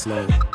slow.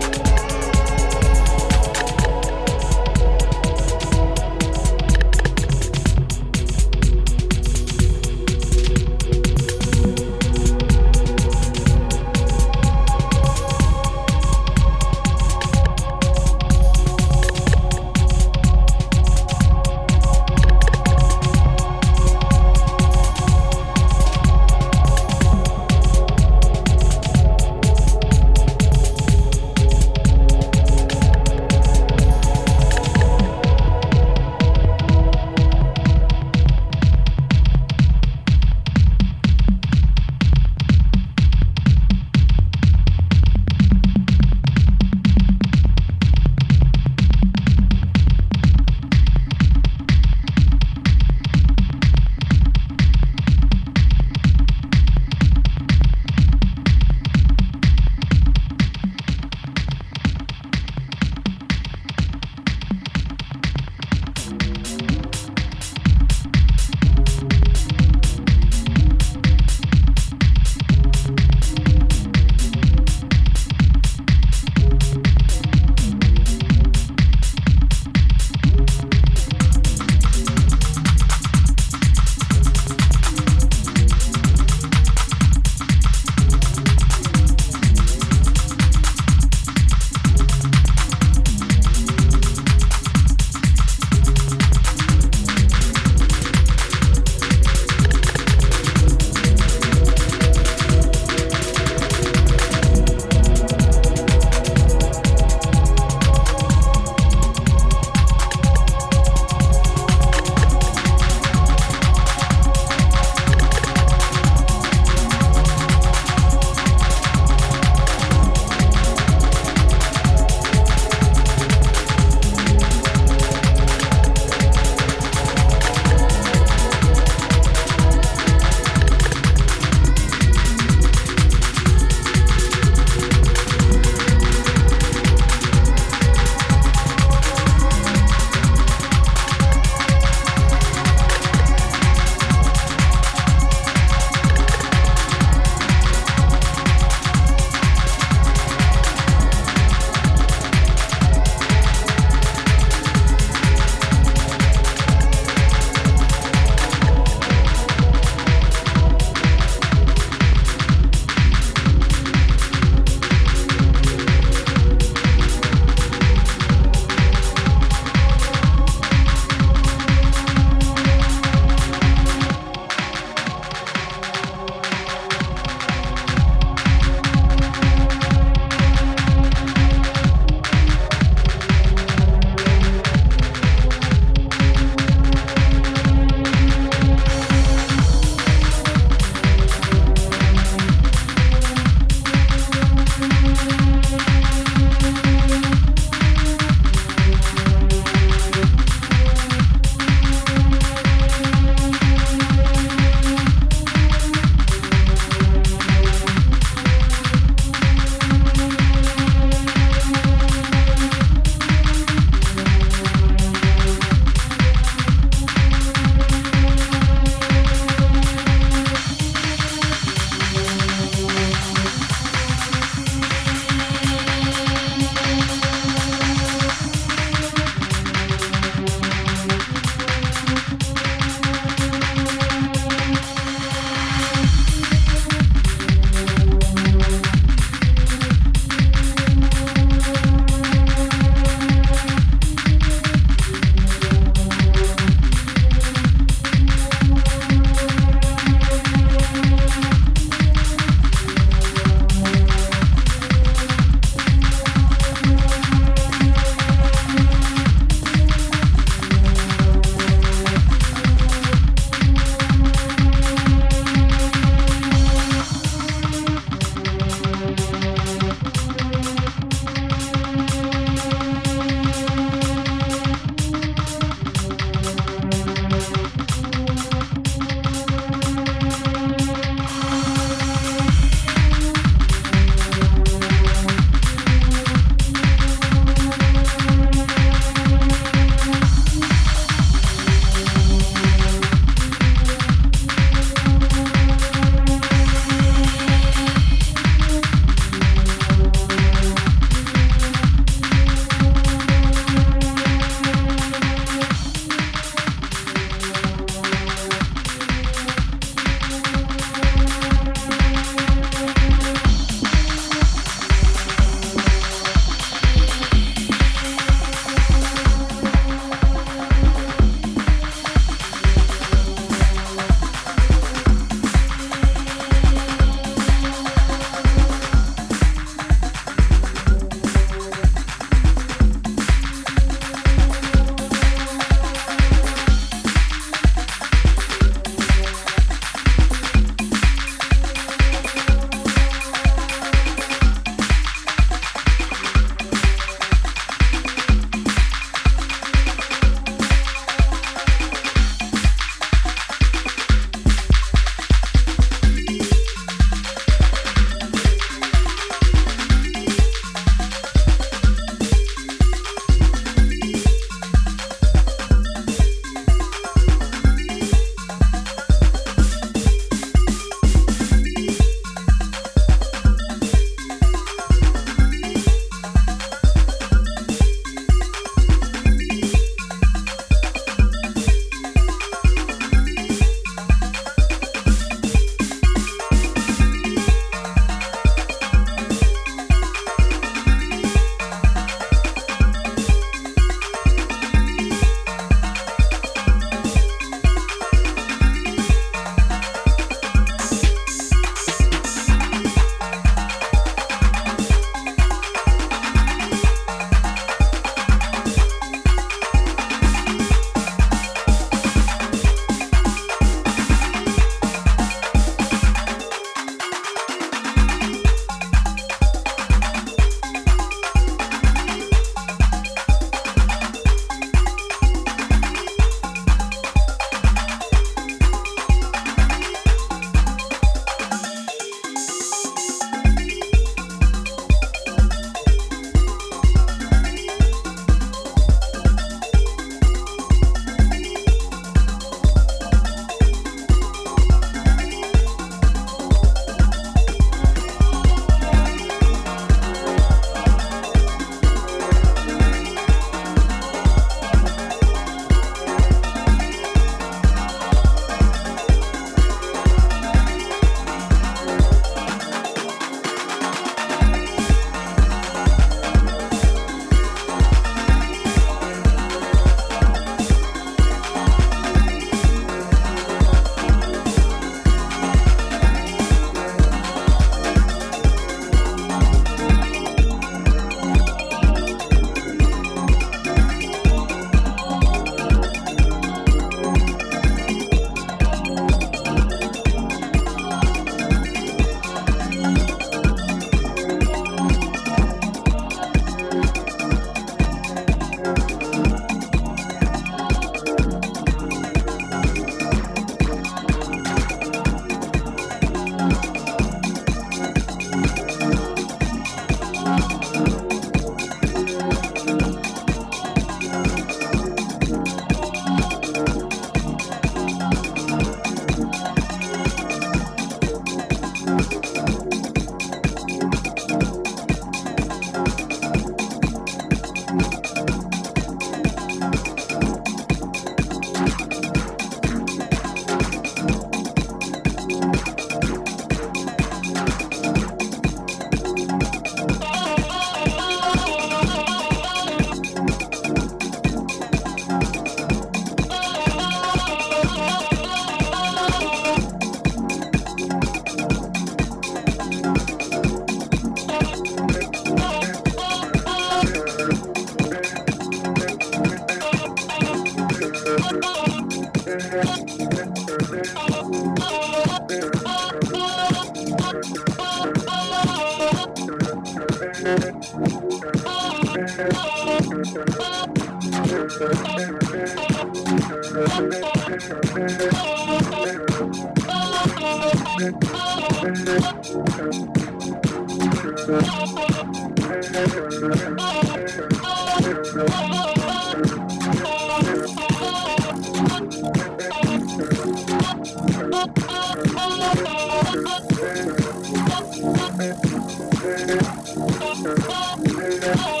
Thank